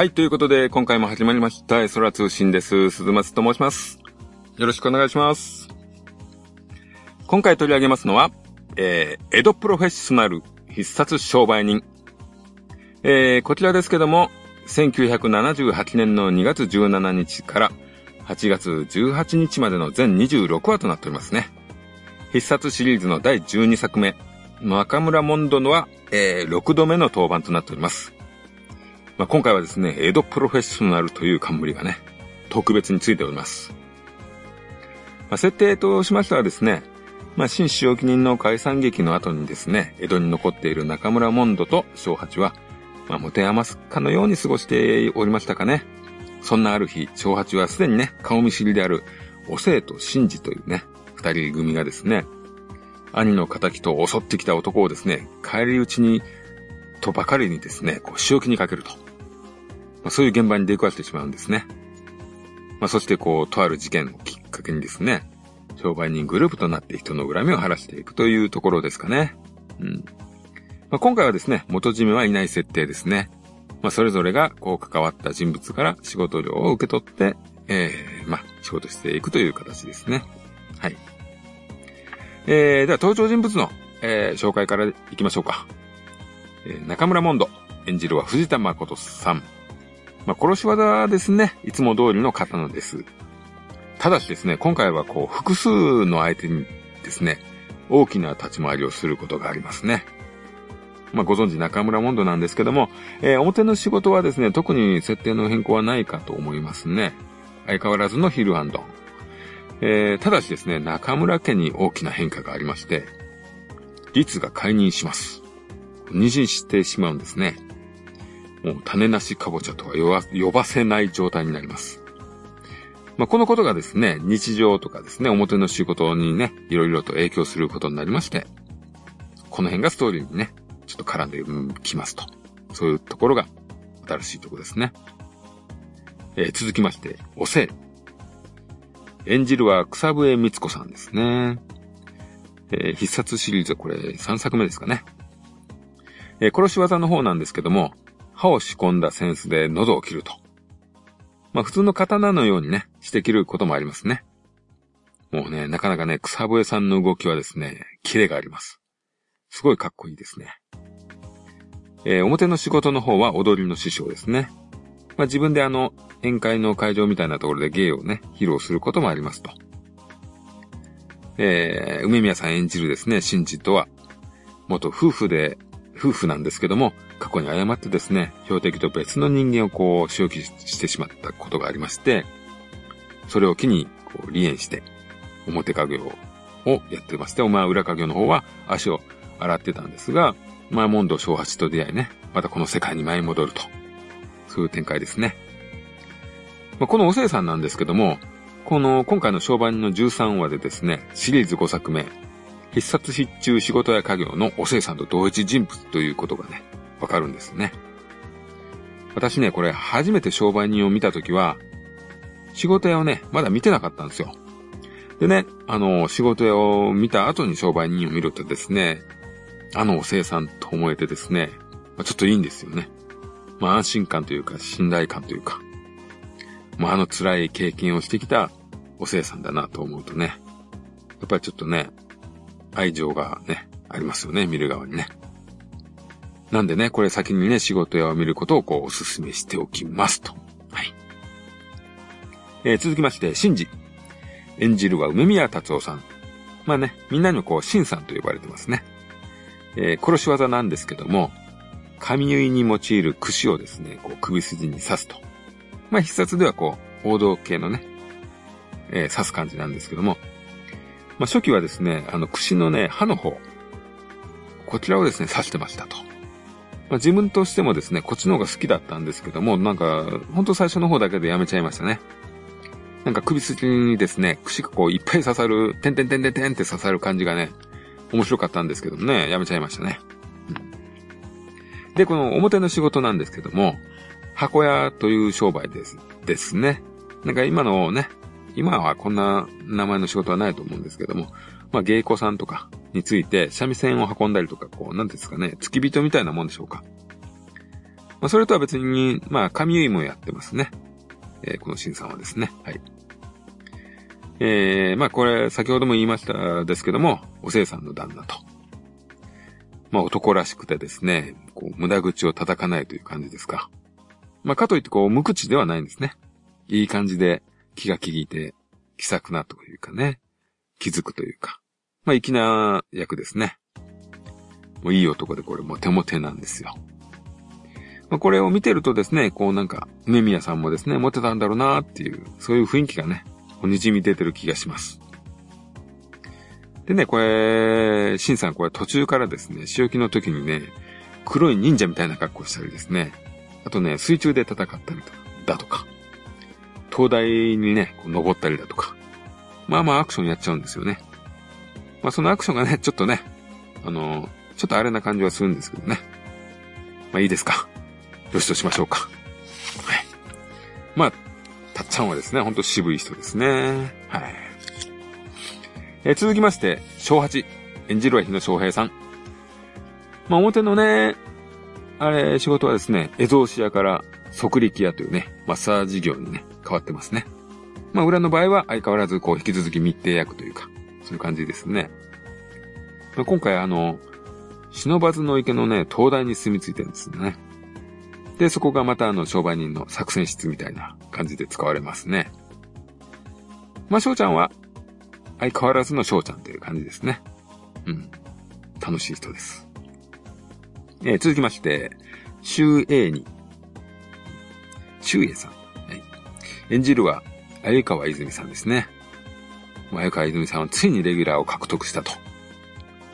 はい、ということで、今回も始まりました、空通信です。鈴松と申します。よろしくお願いします。今回取り上げますのは、えー、江戸プロフェッショナル必殺商売人。えー、こちらですけども、1978年の2月17日から8月18日までの全26話となっておりますね。必殺シリーズの第12作目、中村モンドのは、えー、6度目の登板となっております。まあ、今回はですね、江戸プロフェッショナルという冠がね、特別についております。まあ、設定としましてはですね、まあ、新使用記人の解散劇の後にですね、江戸に残っている中村モンドと小八は、まあ、持て余すかのように過ごしておりましたかね。そんなある日、小八はすでにね、顔見知りである、お生と真治というね、二人組がですね、兄の仇と襲ってきた男をですね、帰り討ちに、とばかりにですね、こう、仕置きにかけると。まあ、そういう現場に出くわしてしまうんですね。まあ、そしてこう、とある事件をきっかけにですね、商売人グループとなって人の恨みを晴らしていくというところですかね。うん。まあ、今回はですね、元締めはいない設定ですね。まあ、それぞれがこう関わった人物から仕事量を受け取って、ええー、まあ、仕事していくという形ですね。はい。えー、では登場人物の、えー、紹介からいきましょうか。えー、中村モンド、演じるは藤田誠さん。まあ、殺し技ですね。いつも通りの刀です。ただしですね、今回はこう、複数の相手にですね、大きな立ち回りをすることがありますね。まあ、ご存知中村モンドなんですけども、えー、表の仕事はですね、特に設定の変更はないかと思いますね。相変わらずのヒルアンド。えー、ただしですね、中村家に大きな変化がありまして、律が解任します。二次してしまうんですね。もう種なしかぼちゃとは呼ばせない状態になります。まあ、このことがですね、日常とかですね、表の仕事にね、いろいろと影響することになりまして、この辺がストーリーにね、ちょっと絡んできますと。そういうところが新しいところですね。えー、続きまして、おせい。演じるは草笛光子さんですね。えー、必殺シリーズはこれ3作目ですかね。えー、殺し技の方なんですけども、刃を仕込んだセンスで喉を切ると。まあ普通の刀のようにね、して切ることもありますね。もうね、なかなかね、草笛さんの動きはですね、キレがあります。すごいかっこいいですね。えー、表の仕事の方は踊りの師匠ですね。まあ、自分であの、宴会の会場みたいなところで芸をね、披露することもありますと。えー、梅宮さん演じるですね、真治とは、元夫婦で、夫婦なんですけども、過去に誤ってですね、標的と別の人間をこう、仕置きしてしまったことがありまして、それを機に、こう、離縁して、表家業をやってまして、お前は裏家業の方は足を洗ってたんですが、マーモンド小八と出会いね、またこの世界に舞い戻ると。そういう展開ですね。まあ、このおせいさんなんですけども、この今回の商売人の13話でですね、シリーズ5作目、必殺必中仕事や家業のおせいさんと同一人物ということがね、わかるんですね。私ね、これ初めて商売人を見たときは、仕事屋をね、まだ見てなかったんですよ。でね、あの、仕事屋を見た後に商売人を見るとですね、あのお生産と思えてですね、まあ、ちょっといいんですよね。まあ安心感というか信頼感というか、まああの辛い経験をしてきたお生産だなと思うとね、やっぱりちょっとね、愛情がね、ありますよね、見る側にね。なんでね、これ先にね、仕事屋を見ることをこうお勧めしておきますと。はい。えー、続きまして、シンジ。演じるは梅宮達夫さん。まあね、みんなにもこう、シンさんと呼ばれてますね。えー、殺し技なんですけども、髪結いに用いる串をですね、こう首筋に刺すと。まあ必殺ではこう、王道系のね、えー、刺す感じなんですけども、まあ初期はですね、あの串のね、刃の方、こちらをですね、刺してましたと。まあ自分としてもですね、こっちの方が好きだったんですけども、なんか、ほんと最初の方だけでやめちゃいましたね。なんか首筋にですね、串がこういっぱい刺さる、てんてんてんてんてんって刺さる感じがね、面白かったんですけどもね、やめちゃいましたね。うん、で、この表の仕事なんですけども、箱屋という商売です、ですね。なんか今のね、今はこんな名前の仕事はないと思うんですけども、まあ芸妓さんとかについて三味線を運んだりとか、こう、なんですかね、付き人みたいなもんでしょうか。まあ、それとは別に、まあ、髪結もやってますね。えー、この新さんはですね。はい。えー、まあ、これ、先ほども言いましたですけども、おせいさんの旦那と。まあ、男らしくてですね、こう、無駄口を叩かないという感じですか。まあ、かといってこう、無口ではないんですね。いい感じで気が利いて、気さくなというかね、気づくというか。まあ、粋な役ですね。もういい男でこれモテモテなんですよ。まあ、これを見てるとですね、こうなんか、梅宮さんもですね、モテたんだろうなっていう、そういう雰囲気がね、おにじみ出てる気がします。でね、これ、シンさんこれ途中からですね、仕置きの時にね、黒い忍者みたいな格好したりですね、あとね、水中で戦ったり、だとか、灯台にね、こう登ったりだとか、まあまあアクションやっちゃうんですよね。まあそのアクションがね、ちょっとね、あの、ちょっとあれな感じはするんですけどね。まあいいですか。よしとしましょうか。はい。まあ、たっちゃんはですね、ほんと渋い人ですね。はい。え、続きまして、小八。演じるは日野翔平さん。まあ、表のね、あれ、仕事はですね、江蔵市屋から即力屋というね、マッサージ業にね、変わってますね。まあ、裏の場合は相変わらずこう、引き続き密偵役というか、そういう感じですね。まあ、今回あの、忍ばずの池のね、灯台に住み着いてるんですね。で、そこがまたあの、商売人の作戦室みたいな感じで使われますね。まあ、翔ちゃんは、相変わらずの翔ちゃんという感じですね。うん。楽しい人です。えー、続きまして、周英に、周英さん。演じるは、鮎川泉さんですね。鮎川泉さんはついにレギュラーを獲得したと。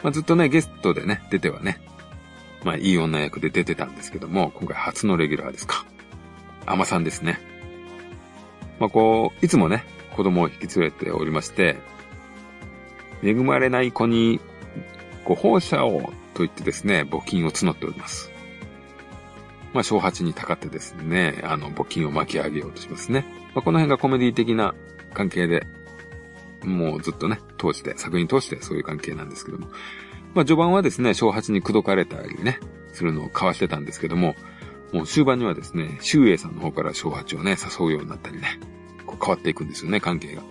まあ、ずっとね、ゲストでね、出てはね、まあ、いい女役で出てたんですけども、今回初のレギュラーですか。アマさんですね。まあ、こう、いつもね、子供を引き連れておりまして、恵まれない子に、ご奉仕をと言ってですね、募金を募っております。まあ、小八にたかってですね、あの、募金を巻き上げようとしますね。まあ、この辺がコメディ的な関係で、もうずっとね、通して、作品通してそういう関係なんですけども。まあ序盤はですね、小八に口説かれたりね、するのを交わしてたんですけども、もう終盤にはですね、周英さんの方から小八をね、誘うようになったりね、こう変わっていくんですよね、関係が。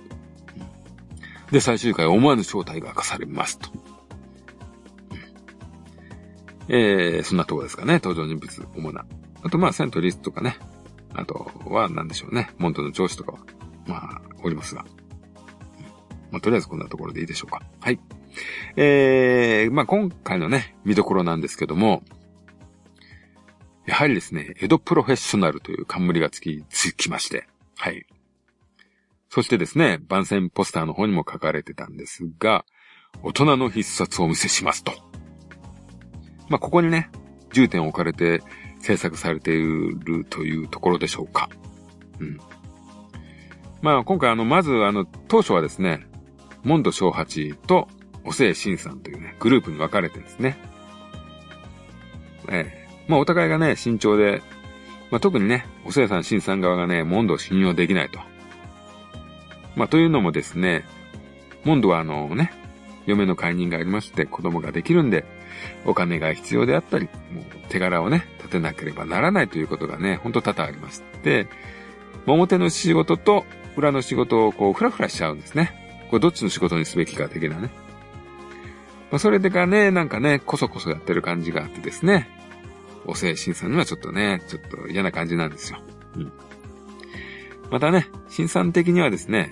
で、最終回思わぬ正体が明かされますと。えー、そんなとこですかね、登場人物、主な。あと、まあ、セントリスとかね。あとは、なんでしょうね。モントの上司とかは、まあ、おりますが。まあ、とりあえずこんなところでいいでしょうか。はい。えー、まあ、今回のね、見どころなんですけども、やはりですね、江戸プロフェッショナルという冠がつき、つきまして、はい。そしてですね、番宣ポスターの方にも書かれてたんですが、大人の必殺をお見せしますと。まあ、ここにね、重点を置かれて制作されているというところでしょうか。うん。まあ、今回あの、まずあの、当初はですね、モンド小八と、おせいしんさんというね、グループに分かれてですね。ええまあお互いがね、慎重で、まあ特にね、おせいさん、しんさん側がね、モンドを信用できないと。まあというのもですね、モンドはあのね、嫁の解任がありまして子供ができるんで、お金が必要であったり、もう手柄をね、立てなければならないということがね、ほんと多々ありまして、表の仕事と裏の仕事をこう、ふらふらしちゃうんですね。これどっちの仕事にすべきか的なね。まあ、それでかね、なんかね、こそこそやってる感じがあってですね。お精神さんにはちょっとね、ちょっと嫌な感じなんですよ。うん。またね、新さん的にはですね、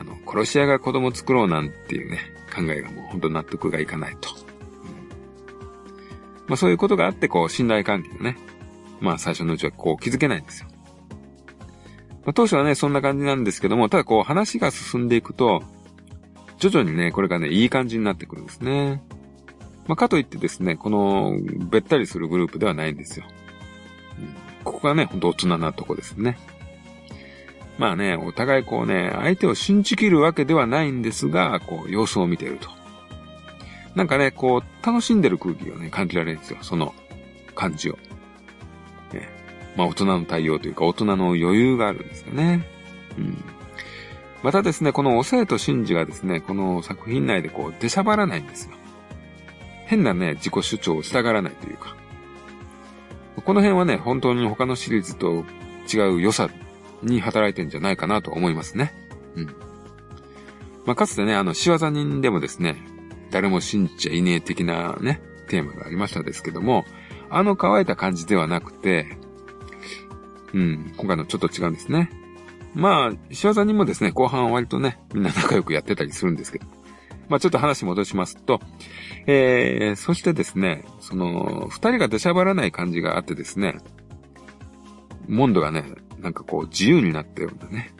あの、殺し屋が子供作ろうなんていうね、考えがもう本当納得がいかないと。まあそういうことがあって、こう、信頼関係がね、まあ最初のうちはこう気づけないんですよ。まあ当初はね、そんな感じなんですけども、ただこう話が進んでいくと、徐々にね、これがね、いい感じになってくるんですね。まあ、かといってですね、この、べったりするグループではないんですよ。ここがね、ほんと大人なとこですね。まあね、お互いこうね、相手を信じきるわけではないんですが、こう、様子を見ていると。なんかね、こう、楽しんでる空気をね、感じられるんですよ、その感じを。ね、まあ、大人の対応というか、大人の余裕があるんですよね。うん。またですね、このお生と真治がですね、この作品内でこう、出しゃばらないんですよ。変なね、自己主張をしたがらないというか。この辺はね、本当に他のシリーズと違う良さに働いてんじゃないかなと思いますね。うん。まあ、かつてね、あの、仕業人でもですね、誰も信じちゃいねえ的なね、テーマがありましたですけども、あの乾いた感じではなくて、うん、今回のちょっと違うんですね。まあ、仕業人もですね、後半割とね、みんな仲良くやってたりするんですけど。まあちょっと話戻しますと、えー、そしてですね、その、二人が出しゃばらない感じがあってですね、モンドがね、なんかこう自由になったようなね、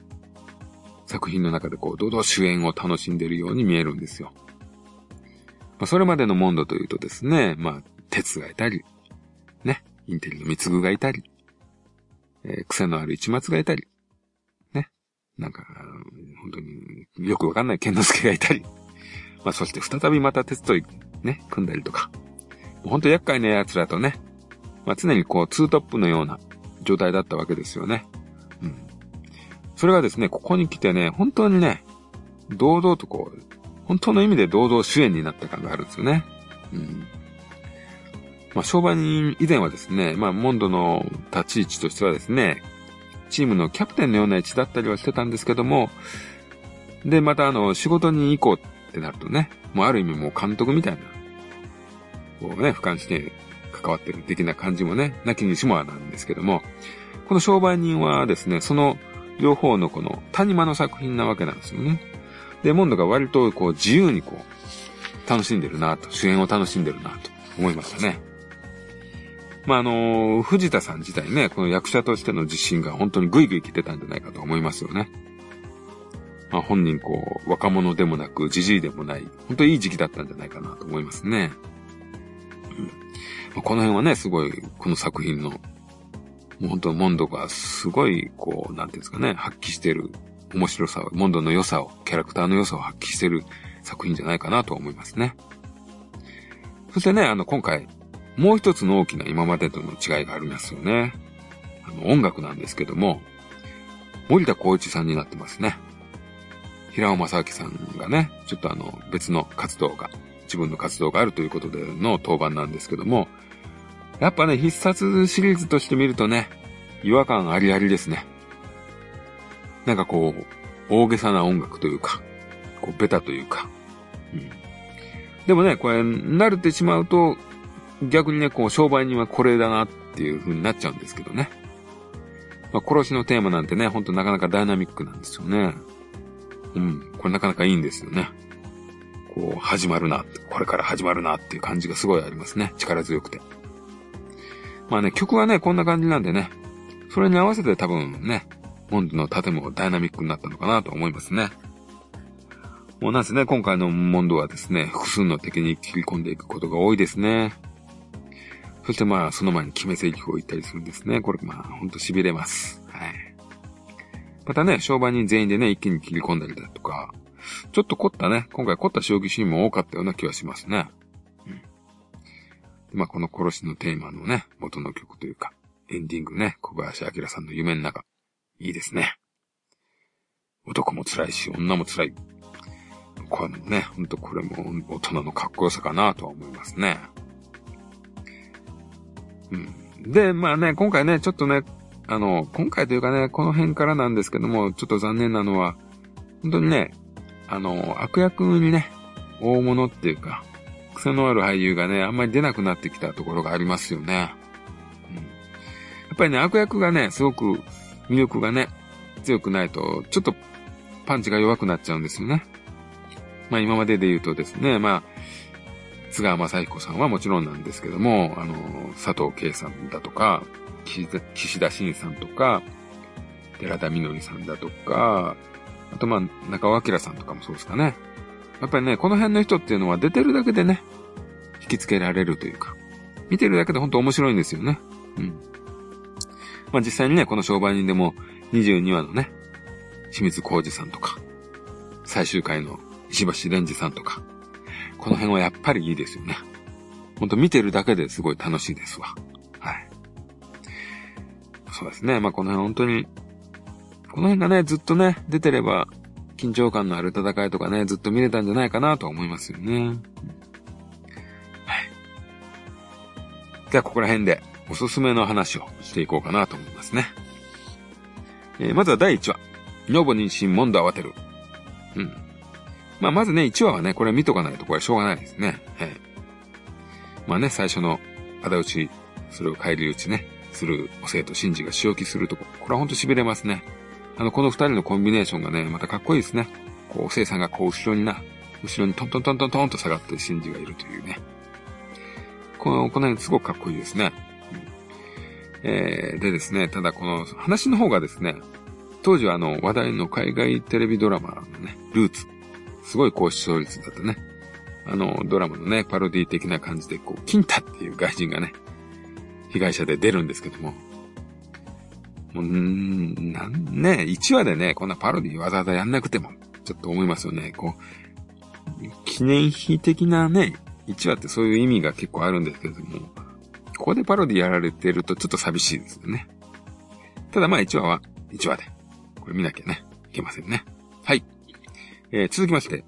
作品の中でこう、堂々主演を楽しんでるように見えるんですよ。まあ、それまでのモンドというとですね、まあ、鉄がいたり、ね、インテリの貢がいたり、えー、癖のある市松がいたり、ね、なんか、本当によくわかんない剣之助がいたり、まあ、そして再びまた鉄とね、組んだりとか、ほんと厄介な奴らとね、まあ、常にこう、ツートップのような状態だったわけですよね。うん。それがですね、ここに来てね、本当にね、堂々とこう、本当の意味で堂々主演になった感があるんですよね。うん。まあ、商売人以前はですね、まあ、モンドの立ち位置としてはですね、チームのキャプテンのような位置だったりはしてたんですけども、で、またあの、仕事に行こうってなるとね、もうある意味もう監督みたいな、こうね、俯瞰して関わってる的な感じもね、なきにしもあなんですけども、この商売人はですね、その両方のこの谷間の作品なわけなんですよね。で、モンドが割とこう自由にこう、楽しんでるなと、主演を楽しんでるなと思いましたね。まあ、あの、藤田さん自体ね、この役者としての自信が本当にグイグイ来てたんじゃないかと思いますよね。まあ、本人こう、若者でもなく、じじいでもない、本当いい時期だったんじゃないかなと思いますね。うんまあ、この辺はね、すごい、この作品の、もう本当モンドがすごい、こう、なんていうんですかね、発揮してる面白さを、モンドの良さを、キャラクターの良さを発揮してる作品じゃないかなと思いますね。そしてね、あの、今回、もう一つの大きな今までとの違いがありますよね。あの、音楽なんですけども、森田光一さんになってますね。平尾正明さんがね、ちょっとあの、別の活動が、自分の活動があるということでの当番なんですけども、やっぱね、必殺シリーズとして見るとね、違和感ありありですね。なんかこう、大げさな音楽というか、こう、ベタというか、うん。でもね、これ、慣れてしまうと、逆にね、こう、商売人はこれだなっていう風になっちゃうんですけどね。まあ、殺しのテーマなんてね、ほんとなかなかダイナミックなんですよね。うん。これなかなかいいんですよね。こう、始まるな、これから始まるなっていう感じがすごいありますね。力強くて。まあね、曲はね、こんな感じなんでね、それに合わせて多分ね、モンドの盾もダイナミックになったのかなと思いますね。もうなんせね、今回のモンドはですね、複数の敵に切り込んでいくことが多いですね。そしてまあ、その前に決め台詞を言ったりするんですね。これまあ、ほんと痺れます。はい。またね、商売人全員でね、一気に切り込んだりだとか、ちょっと凝ったね、今回凝った将棋シーンも多かったような気はしますね。うん。まあ、この殺しのテーマのね、元の曲というか、エンディングね、小林明さんの夢の中、いいですね。男も辛いし、女も辛い。これね、ほんとこれも大人のかっこよさかなとは思いますね。うん。で、まあね、今回ね、ちょっとね、あの、今回というかね、この辺からなんですけども、ちょっと残念なのは、本当にね、あの、悪役にね、大物っていうか、癖のある俳優がね、あんまり出なくなってきたところがありますよね。うん。やっぱりね、悪役がね、すごく魅力がね、強くないと、ちょっとパンチが弱くなっちゃうんですよね。まあ今までで言うとですね、まあ、津川雅彦さんはもちろんなんですけども、あの、佐藤圭さんだとか、岸田新さんとか、寺田みのりさんだとか、あとまあ、中尾明さんとかもそうですかね。やっぱりね、この辺の人っていうのは出てるだけでね、引きつけられるというか、見てるだけで本当面白いんですよね。うん。まあ実際にね、この商売人でも22話のね、清水浩二さんとか、最終回の石橋蓮司さんとか、この辺はやっぱりいいですよね。ほんと見てるだけですごい楽しいですわ。はい。そうですね。まあ、この辺本当に、この辺がね、ずっとね、出てれば、緊張感のある戦いとかね、ずっと見れたんじゃないかなと思いますよね。はい。じゃあ、ここら辺で、おすすめの話をしていこうかなと思いますね。えー、まずは第1話。女房妊娠、モンド慌てる。うん。まあ、まずね、1話はね、これ見とかないとこれしょうがないですね。はい。まあね、最初の、仇討ち、それを帰り討ちね、するお生とンジが仕置きするとこ。これはほんと痺れますね。あの、この二人のコンビネーションがね、またかっこいいですね。こう、お生さんがこう後ろにな、後ろにトントントントントンと下がってシンジがいるというね。この、この辺すごくかっこいいですね。えー、でですね、ただこの話の方がですね、当時はあの話題の海外テレビドラマのね、ルーツ。すごい高視聴率だったね。あの、ドラマのね、パロディ的な感じで、こう、キンタっていう外人がね、被害者で出るんですけども。もう、んなんね、1話でね、こんなパロディわざわざやんなくても、ちょっと思いますよね。こう、記念碑的なね、1話ってそういう意味が結構あるんですけれども、ここでパロディやられてるとちょっと寂しいですよね。ただまあ1話は1話で、これ見なきゃね、いけませんね。はい。えー、続きまして、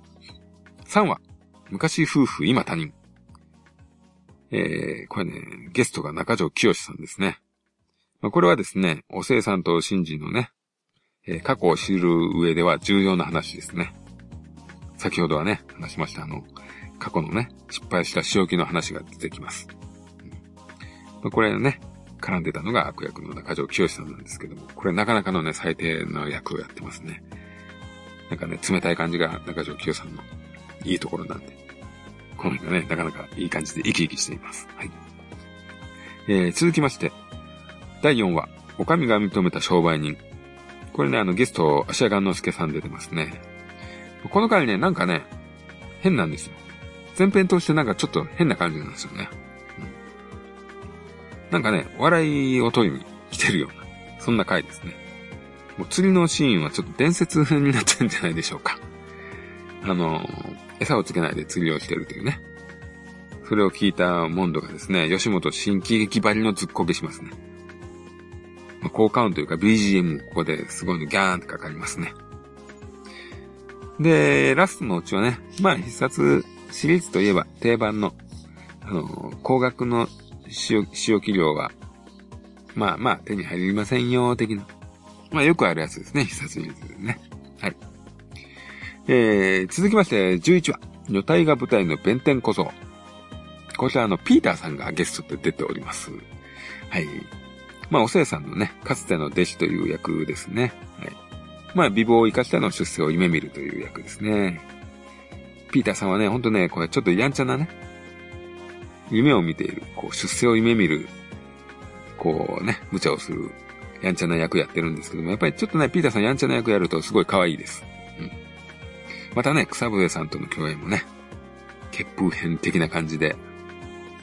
3話、昔夫婦今他人。えー、これね、ゲストが中条清さんですね。まあ、これはですね、おせいさんと新人のね、えー、過去を知る上では重要な話ですね。先ほどはね、話しましたあの、過去のね、失敗した仕置きの話が出てきます。ま、これね、絡んでたのが悪役の中条清さんなんですけども、これなかなかのね、最低な役をやってますね。なんかね、冷たい感じが中条清さんのいいところなんで、この辺がね、なかなかいい感じで生き生きしています。はい。えー、続きまして、第4話、お上が認めた商売人。これね、あの、ゲスト、芦屋岩之助さん出てますね。この回ね、なんかね、変なんですよ。前編通してなんかちょっと変な感じなんですよね。なんかね、笑いを取りに来てるような、そんな回ですね。もう釣りのシーンはちょっと伝説になってるんじゃないでしょうか。あの、餌をつけないで釣りをしてるというね。それを聞いたモンドがですね、吉本新喜劇張りのずっこけしますね。まあ、効果音というか BGM ここですごいのギャーンってかかりますね。で、ラストのうちはね、まあ必殺シリーズといえば定番の、あの、高額の使用器量は、まあまあ手に入りませんよ、的な。まあよくあるやつですね、必殺シリーズでね。はい。えー、続きまして、11話。女体が舞台の弁天こそ。こちらのピーターさんがゲストで出ております。はい。まあ、おせいさんのね、かつての弟子という役ですね。はい。まあ、美貌を生かしての出世を夢見るという役ですね。ピーターさんはね、ほんとね、これちょっとやんちゃなね、夢を見ている、こう、出世を夢見る、こうね、無茶をする、やんちゃな役やってるんですけども、やっぱりちょっとね、ピーターさんやんちゃな役やるとすごい可愛いです。うんまたね、草笛さんとの共演もね、血風編的な感じで、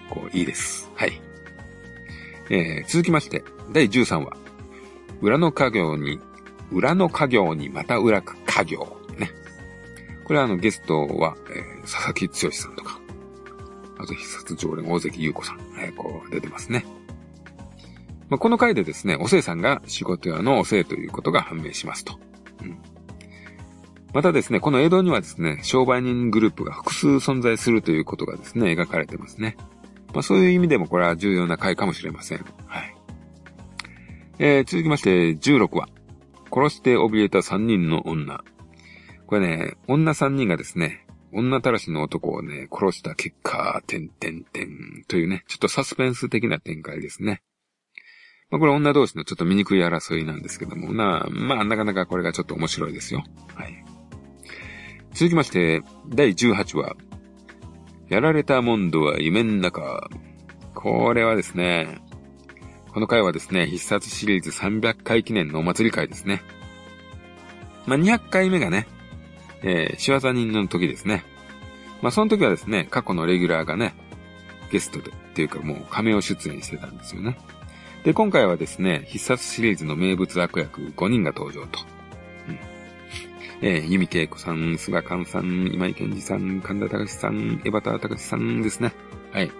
こう、いいです。はい。えー、続きまして、第13話。裏の家業に、裏の家業にまた裏家業。ね。これはあの、ゲストは、えー、佐々木剛さんとか、あと必殺常連大関優子さん、えー、こう、出てますね。まあ、この回でですね、おせいさんが仕事屋のおせいということが判明しますと。うん。またですね、この江戸にはですね、商売人グループが複数存在するということがですね、描かれてますね。まあそういう意味でもこれは重要な回かもしれません。はい。えー、続きまして16話。殺して怯えた3人の女。これね、女3人がですね、女たらしの男をね、殺した結果、てんてんてんというね、ちょっとサスペンス的な展開ですね。まあこれ女同士のちょっと醜い争いなんですけども、なまあなかなかこれがちょっと面白いですよ。はい。続きまして、第18話。やられたモンドは夢の中。これはですね、この回はですね、必殺シリーズ300回記念のお祭り会ですね。まあ、200回目がね、えー、仕業人の時ですね。まあ、その時はですね、過去のレギュラーがね、ゲストで、っていうかもう亀を出演してたんですよね。で、今回はですね、必殺シリーズの名物悪役5人が登場と。えー、弓恵子さん、菅勘さん、今井健二さん、神田隆さん、江端隆さんですね。はい。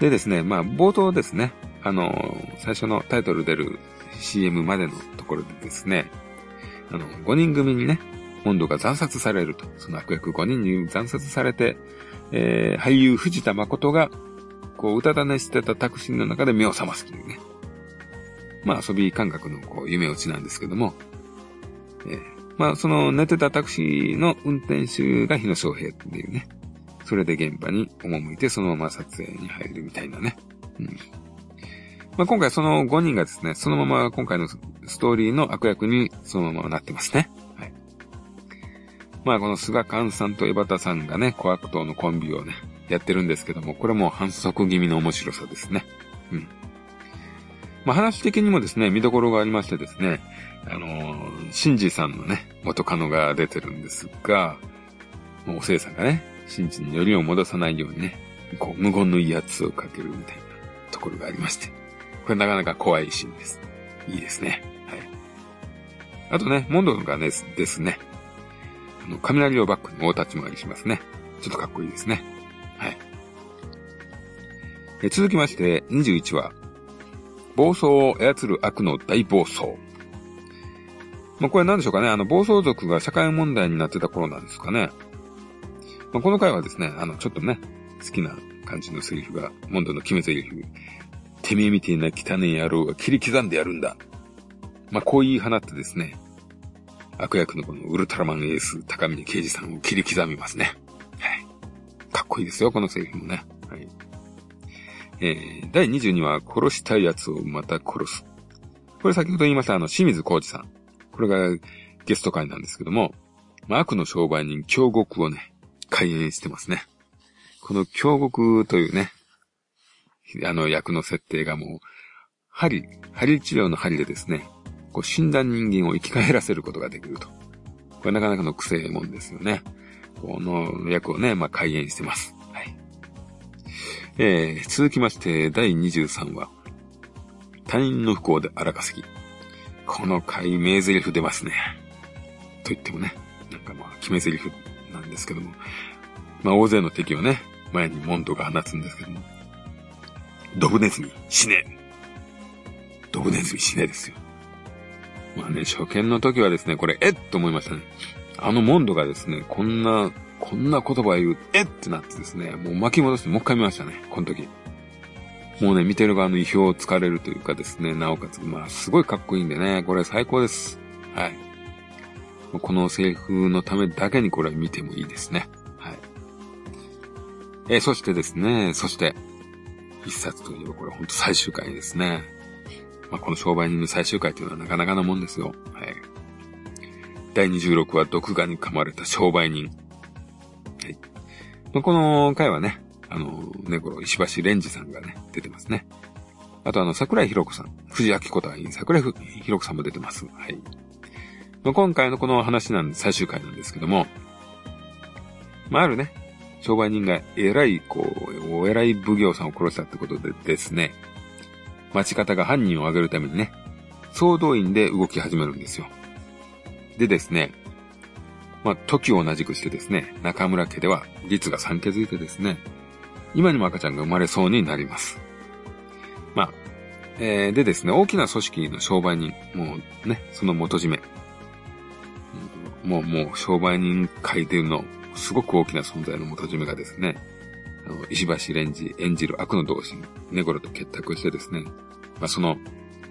でですね、まあ、冒頭ですね、あのー、最初のタイトル出る CM までのところでですね、あの、5人組にね、温度が惨殺されると。その悪役5人に惨殺されて、えー、俳優藤田誠が、こう、うたた寝してたタクシーの中で目を覚ますというね。まあ遊び感覚のこう、夢落ちなんですけども、えー、まあその寝てたタクシーの運転手が日野翔平っていうね。それで現場に赴いてそのまま撮影に入るみたいなね。うん。まあ今回その5人がですね、そのまま今回のストーリーの悪役にそのままなってますね。まあこの菅寛さんと江端さんがね、小悪党のコンビをね、やってるんですけども、これも反則気味の面白さですね。うん。まあ、話的にもですね、見どころがありましてですね、あのー、シンジさんのね、元カノが出てるんですが、もうおせいさんがね、シンジによりを戻さないようにね、こう、無言の威圧をかけるみたいなところがありまして、これなかなか怖いシーンです。いいですね。はい。あとね、モンドがね、ですね、あの、雷をバックに大立ち回りしますね。ちょっとかっこいいですね。はい。え続きまして、21話、暴走を操る悪の大暴走。まあ、これ何でしょうかね。あの、暴走族が社会問題になってた頃なんですかね。まあ、この回はですね、あの、ちょっとね、好きな感じのセリフが、モンドの決め台詞。てめえみてえな汚い野郎が切り刻んでやるんだ。まあ、こう言い放ってですね、悪役のこのウルトラマンエース、高峰刑事さんを切り刻みますね。はい。かっこいいですよ、このセリフもね。はい。えー、第22話、殺したい奴をまた殺す。これ先ほど言いました、あの、清水浩二さん。これがゲスト会なんですけども、まあ、悪の商売人、京極をね、開演してますね。この京極というね、あの役の設定がもう、針、針治療の針でですね、こう死んだ人間を生き返らせることができると。これなかなかの癖もんですよね。この役をね、まあ、開演してます。はいえー、続きまして、第23話。他人の不幸で荒稼ぎ。この回、名台詞出ますね。と言ってもね、なんかまあ、決め台詞なんですけども。まあ、大勢の敵をね、前にモンドが放つんですけども。ドブネズミ、死ねドブネズミ死ねですよ。まあね、初見の時はですね、これ、えっ？と思いましたね。あのモンドがですね、こんなこんな言葉言う、えっ？てなってですね、もう巻き戻してもう一回見ましたね、この時。もうね、見てる側の意表をつかれるというかですね、なおかつ、まあ、すごいかっこいいんでね、これ最高です。はい。このセリフのためだけにこれは見てもいいですね。はい。え、そしてですね、そして、一冊といえばこれほんと最終回ですね。まあ、この商売人の最終回というのはなかなかなもんですよ。はい。第26話、毒牙に噛まれた商売人。はいまあ、この回はね、あの、ね、この石橋蓮司さんがね、出てますね。あとあの、桜井博子さん、藤明子隊員、桜井博子さんも出てます。はい。まあ、今回のこの話なんで、最終回なんですけども、まあ、あるね、商売人が偉い、こう、お偉い奉行さんを殺したってことでですね、町方が犯人を挙げるためにね、総動員で動き始めるんですよ。でですね、まあ、時を同じくしてですね、中村家では律が産気づいてですね、今にも赤ちゃんが生まれそうになります。まあ、えー、でですね、大きな組織の商売人、もうね、その元締め。もう、もう、商売人界での、すごく大きな存在の元締めがですね、あの、石橋蓮司演じる悪の同心、ネゴロと結託してですね、まあ、その、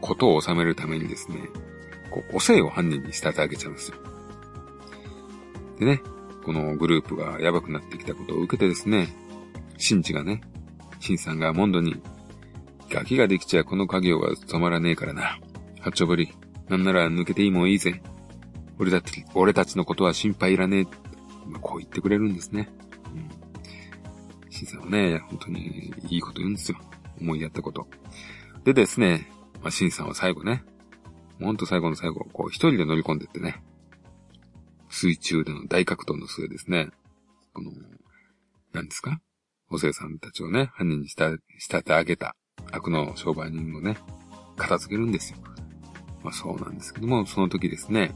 ことを収めるためにですね、こう、おせいを犯人に仕立て上げちゃうんですよ。でね、このグループがやばくなってきたことを受けてですね、シンジがね、シンさんがモンドに、ガキができちゃこの家業は止まらねえからな。八丁堀、なんなら抜けていいもんいいぜ。俺たち、俺たちのことは心配いらねえ。まあ、こう言ってくれるんですね。うん。シンさんはね、本当にいいこと言うんですよ。思いやったこと。でですね、まあ、シンさんは最後ね、ほんと最後の最後、こう一人で乗り込んでってね、水中での大格闘の末ですね、この、何ですか？おせいさんたちをね、犯人にした仕立て上げた悪の商売人をね、片付けるんですよ。まあそうなんですけども、その時ですね、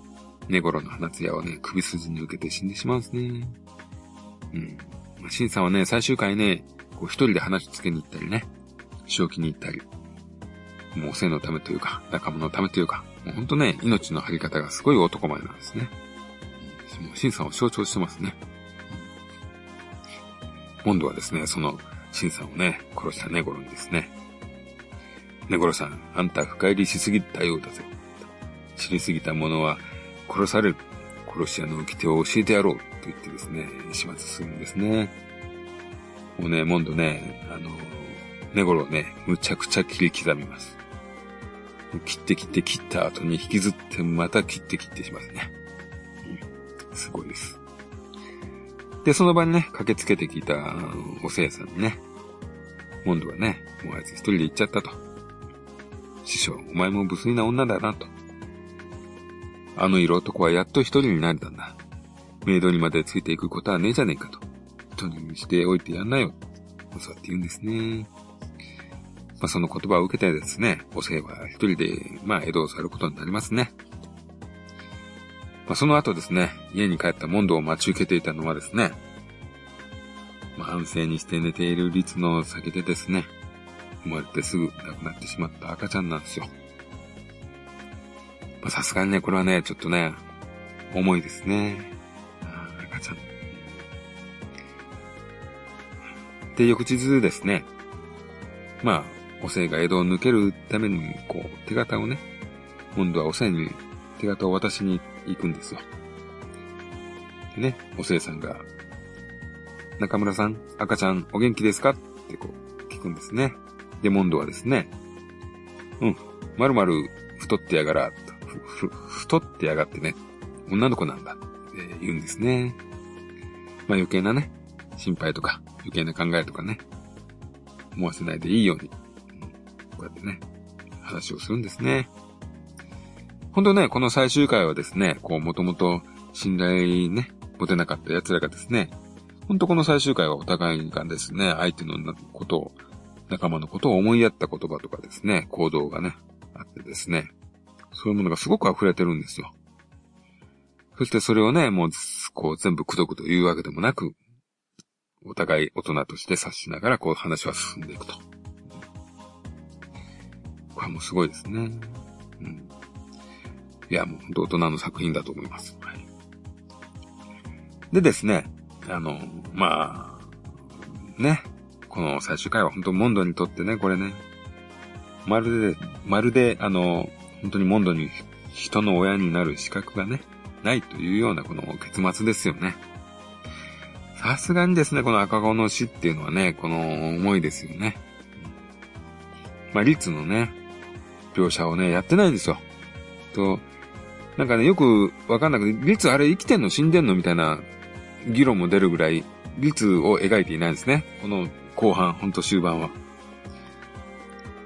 ネゴロの花艶をね、首筋に受けて死んでしまうんですね。うん。シンさんはね、最終回ね、こう一人で話しつけに行ったりね、正気に行ったり、もうおせいのためというか、仲間のためというか、もうほんとね、命の張り方がすごい男前なんですね。シンさんを象徴してますね。今度はですね、その、シンさんをね、殺したネゴロにですね、ネゴロさん、あんた深入りしすぎたようだぜ。知りすぎた者は殺される。殺し屋の掟を教えてやろう。と言ってですね、始末するんですね。もうね、モンドね、あの、ネゴロね、むちゃくちゃ切り刻みます。切って切って切った後に引きずってまた切って切ってしますね。うん、すごいです。で、その場にね、駆けつけてきたおせいさんにね、モンドはね、もうあいつ一人で行っちゃったと。師匠、お前も無粋な女だなと。あの色男はやっと一人になれたんだ。メイドにまでついていくことはねえじゃねえかと。人にしておいてやんなよ。そうやって言うんですね。まあ、その言葉を受けてですね、おせいは一人で、まあ、江戸を去ることになりますね。まあ、その後ですね、家に帰ったモンドを待ち受けていたのはですね、まあ、安静にして寝ている律の先でですね、生まれてすぐ亡くなってしまった赤ちゃんなんですよ。まさすがにね、これはね、ちょっとね、重いですね。赤ちゃん。で、翌日ですね、まあ、おせいが江戸を抜けるために、こう、手形をね、今度はおせいに手形を渡しに行くんですよ。でね、おせいさんが、中村さん、赤ちゃんお元気ですか？ってこう、聞くんですね。で、モンドはですね、うん、まるまる太ってやがら、太ってやがってね、女の子なんだって言うんですね。まあ余計なね、心配とか、余計な考えとかね、思わせないでいいように、こうやってね、話をするんですね。本当ね、この最終回はですね、こう、もともと信頼ね、持てなかった奴らがですね、本当この最終回はお互いがですね、相手のことを、仲間のことを思いやった言葉とかですね、行動がね、あってですね、そういうものがすごく溢れてるんですよ。そしてそれをね、もう、こう全部くどくというわけでもなく、お互い大人として察しながらこう話は進んでいくと。これはもうすごいですね。うん。いや、もう本当大人の作品だと思います。はい。でですね、あの、まあ、ね、この最終回は本当モンドにとってね、これね、まるで、まるで、あの、本当にモンドに人の親になる資格がね、ないというようなこの結末ですよね。さすがにですね、この赤子の死っていうのはね、この思いですよね。まあ、律のね、描写をね、やってないんですよ。と、なんかね、よくわかんなくて、律あれ生きてんの死んでんのみたいな議論も出るぐらい、律を描いていないんですね。この後半、ほんと終盤は。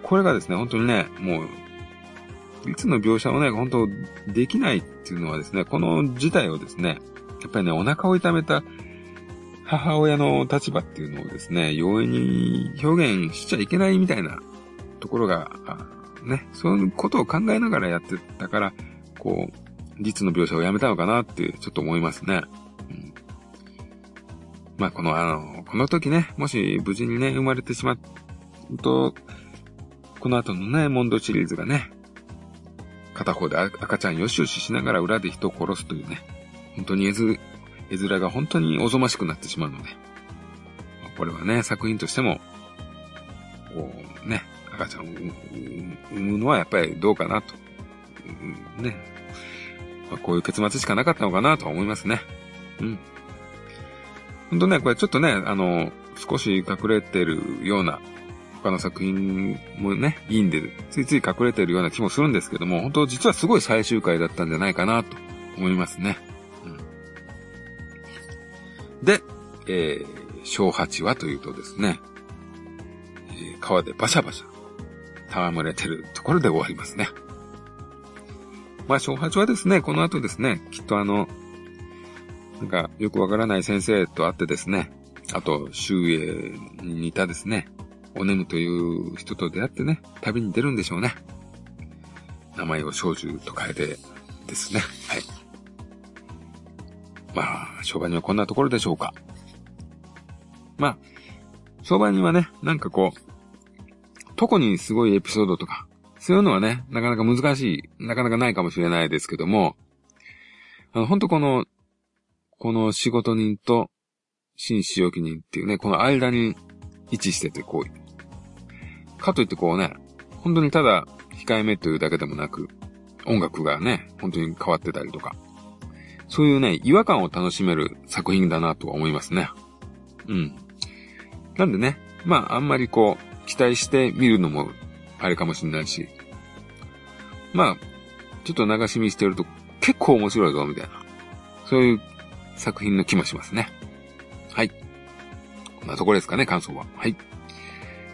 これがですね、本当にね、もう、律の描写をね、本当できないっていうのはですね、この事態をですね、やっぱりね、お腹を痛めた母親の立場っていうのをですね、容易に表現しちゃいけないみたいなところが、ね、そういうことを考えながらやってたから、こう、実の描写をやめたのかなってちょっと思いますね。うん、まあ、この、あの、この時ね、もし無事にね、生まれてしまうと、この後のね、モンドシリーズがね、片方で赤ちゃんよしよししながら裏で人を殺すというね、本当に絵、絵面が本当におぞましくなってしまうので、これはね、作品としても、こうね、赤ちゃんを産むのはやっぱりどうかなと。ね。まあ、こういう結末しかなかったのかなとは思いますね。うん。ほんとね、これちょっとね、あの、少し隠れてるような、他の作品もね、いいんで、ついつい隠れてるような気もするんですけども、本当実はすごい最終回だったんじゃないかなと思いますね。うん、で、えー、小八はというとですね、えー、川でバシャバシャ戯れてるところで終わりますね。まあ、小八はですね、この後ですね、きっとあの、なんか、よくわからない先生と会ってですね、あと、周囲に似たですね、おねむという人と出会ってね、旅に出るんでしょうね。名前を少女と変えてですね。はい。まあ、商売にはこんなところでしょうか。まあ、商売にはね、なんかこう、特にすごいエピソードとか、そういうのはね、なかなか難しい、なかなかないかもしれないですけども、あの、本当この、この仕事人と新使用機人っていうね、この間に一致してて行為。かといってこうね、本当にただ控えめというだけでもなく、音楽がね、本当に変わってたりとか、そういうね、違和感を楽しめる作品だなとは思いますね。うん。なんでね、まああんまりこう、期待して見るのもあれかもしれないし、まあ、ちょっと流し見してると結構面白いぞ、みたいな。そういう作品の気もしますね。こんなところですかね、感想は。はい。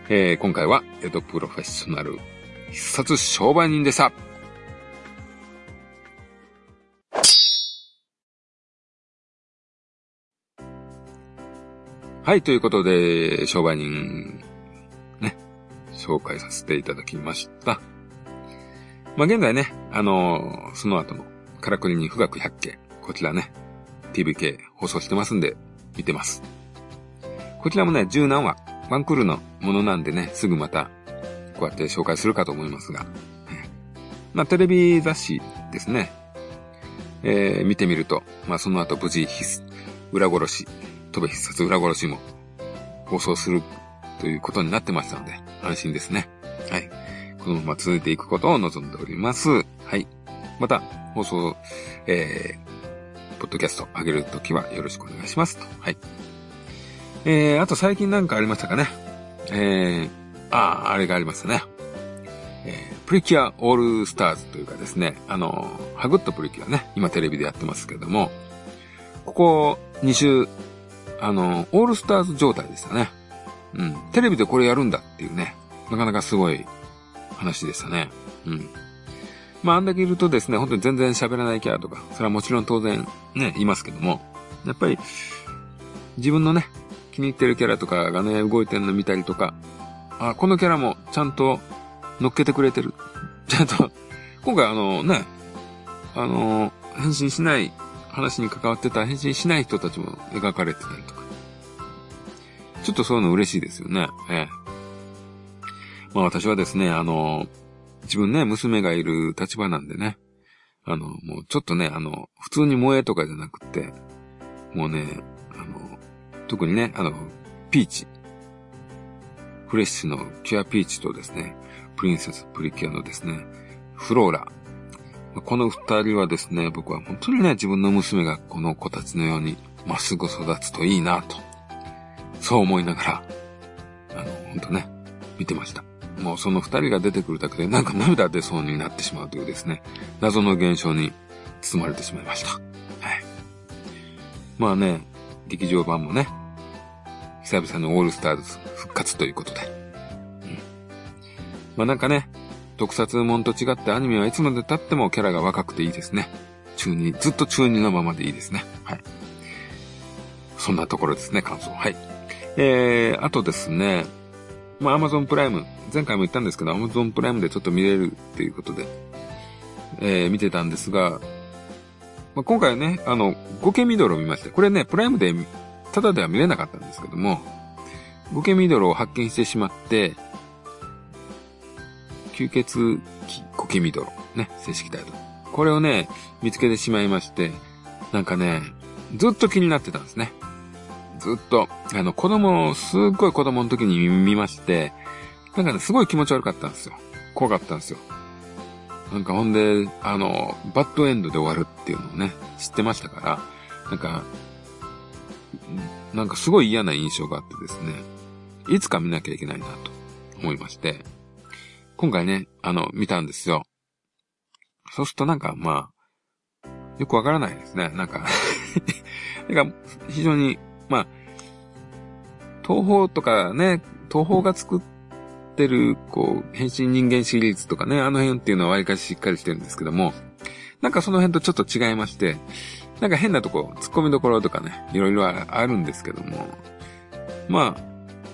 えー、今回は、江戸プロフェッショナル必殺商売人でした。はい、ということで、商売人、ね、紹介させていただきました。まあ、現在ね、あのー、その後の、からくりに富岳百景、こちらね、TVK 放送してますんで、見てます。こちらもね、十何話、ワンクールのものなんでね、すぐまた、こうやって紹介するかと思いますが、まあ、テレビ雑誌ですね。えー、見てみると、まあ、その後無事、裏殺し、飛べ必殺裏殺しも放送するということになってましたので、安心ですね。はい。このまま続いていくことを望んでおります。はい。また、放送、えー、ポッドキャスト上げるときはよろしくお願いしますと。はい。えー、あと最近なんかありましたかね？えー、ああ、あれがありましたね。えー、プリキュアオールスターズというかですね、あの、ハグッとプリキュアね、今テレビでやってますけども、ここ2週あの、オールスターズ状態でしたね。うん。テレビでこれやるんだっていうね、なかなかすごい話でしたね。うん。まあ、あんだけいるとですね、本当に全然喋らないキャラとか、それはもちろん当然ね、いますけども、やっぱり、自分のね、気に入ってるキャラとかがね、動いてるの見たりとか、あ、このキャラもちゃんと乗っけてくれてる。ちゃんと、今回あのね、あの、変身しない話に関わってた変身しない人たちも描かれてたりとか。ちょっとそういうの嬉しいですよね。ええ。まあ私はですね、あの、自分ね、娘がいる立場なんでね、あの、もうちょっとね、あの、普通に萌えとかじゃなくて、もうね、特にね、あの、ピーチ。フレッシュのキュアピーチとですね、プリンセスプリキュアのですね、フローラ。この二人はですね、僕は本当にね、自分の娘がこの子たちのようにまっすぐ育つといいなと、そう思いながら、あの、本当ね、見てました。もうその二人が出てくるだけでなんか涙出そうになってしまうというですね、謎の現象に包まれてしまいました。はい。まあね、劇場版もね、久々のオールスターズ復活ということで。うん。まあなんかね、特撮もんと違ってアニメはいつまで経ってもキャラが若くていいですね。中二、ずっと中二のままでいいですね。はい。そんなところですね、感想。はい。えー、あとですね、まあ、Amazon プライム、前回も言ったんですけど、Amazon プライムでちょっと見れるっていうことで、えー、見てたんですが、まあ、今回はね、あの、ゴケミドルを見ました。これね、プライムで、ただでは見れなかったんですけども、ゴケミドルを発見してしまって、吸血鬼コケミドロ。ね、正式タイトル。これをね、見つけてしまいまして、なんかね、ずっと気になってたんですね。ずっと、あの、子供、すっごい子供の時に見まして、なんかね、すごい気持ち悪かったんですよ。怖かったんですよ。なんかほんで、あの、バッドエンドで終わるっていうのをね、知ってましたから、なんか、なんかすごい嫌な印象があってですね、いつか見なきゃいけないなと思いまして、今回ね、あの、見たんですよ。そうするとなんか、まあ、よくわからないですね。なんか なんか、非常に、まあ、東方とかね、東方が作ってる、こう、変身人間シリーズとかね、あの辺っていうのは割かししっかりしてるんですけども、なんかその辺とちょっと違いまして、なんか変なとこ、突っ込みどころとかね、いろいろあるんですけども、まあ、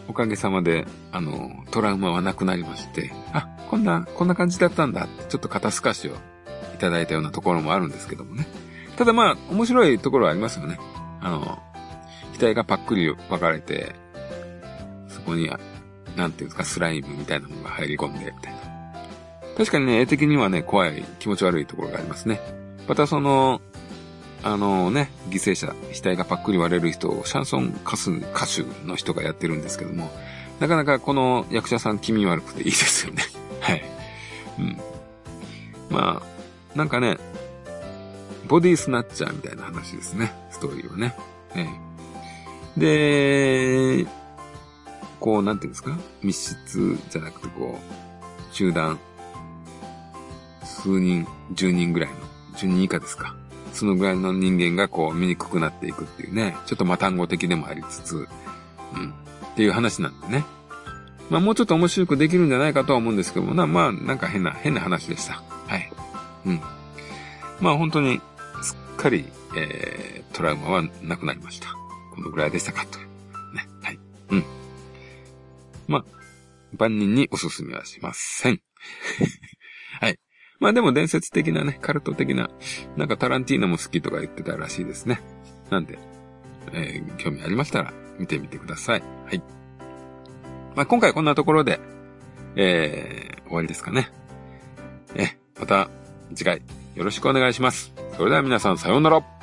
おかげさまで、あの、トラウマはなくなりまして、あ、こんな、こんな感じだったんだって、ちょっと肩透かしをいただいたようなところもあるんですけどもね。ただまあ、面白いところはありますよね。あの、額がパックリ分かれて、そこに、なんていうんですか、スライムみたいなのが入り込んで、みたいな。確かにね、絵的にはね、怖い、気持ち悪いところがありますね。またその、あのね、犠牲者、額がパックリ割れる人をシャンソン歌手歌手の人がやってるんですけども、なかなかこの役者さん気味悪くていいですよね。はい。うん。まあ、なんかね、ボディスナッチャーみたいな話ですね。ストーリーはね。ええ。で、こう、なんていうんですか？密室じゃなくてこう、集団、数人、10人ぐらいの、10人以下ですか。そのぐらいの人間がこう、醜くなっていくっていうね、ちょっとま単語的でもありつつ、うん、っていう話なんでね。まあもうちょっと面白くできるんじゃないかとは思うんですけどもな、まあなんか変な、変な話でした。はい。うん。まあ本当に、すっかり、えー、トラウマはなくなりました。このぐらいでしたかと。ね。はい。うん。まあ、万人におすすめはしません。はい。まあでも伝説的なね、カルト的な、なんかタランティーノも好きとか言ってたらしいですね。なんで、えー、興味ありましたら見てみてください。はい。まあ今回こんなところで、えー、終わりですかね。え、また次回よろしくお願いします。それでは皆さんさようなら。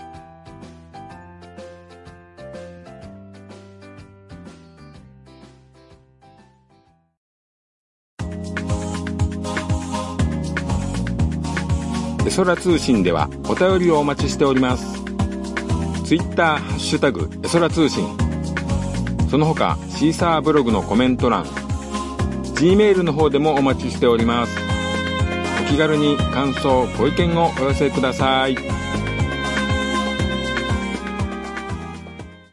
空通信ではお便りをお待ちしております。ツイッターハッシュタグ、エソラ通信。その他、シーサーブログのコメント欄、Gmail の方でもお待ちしております。お気軽に感想、ご意見をお寄せください。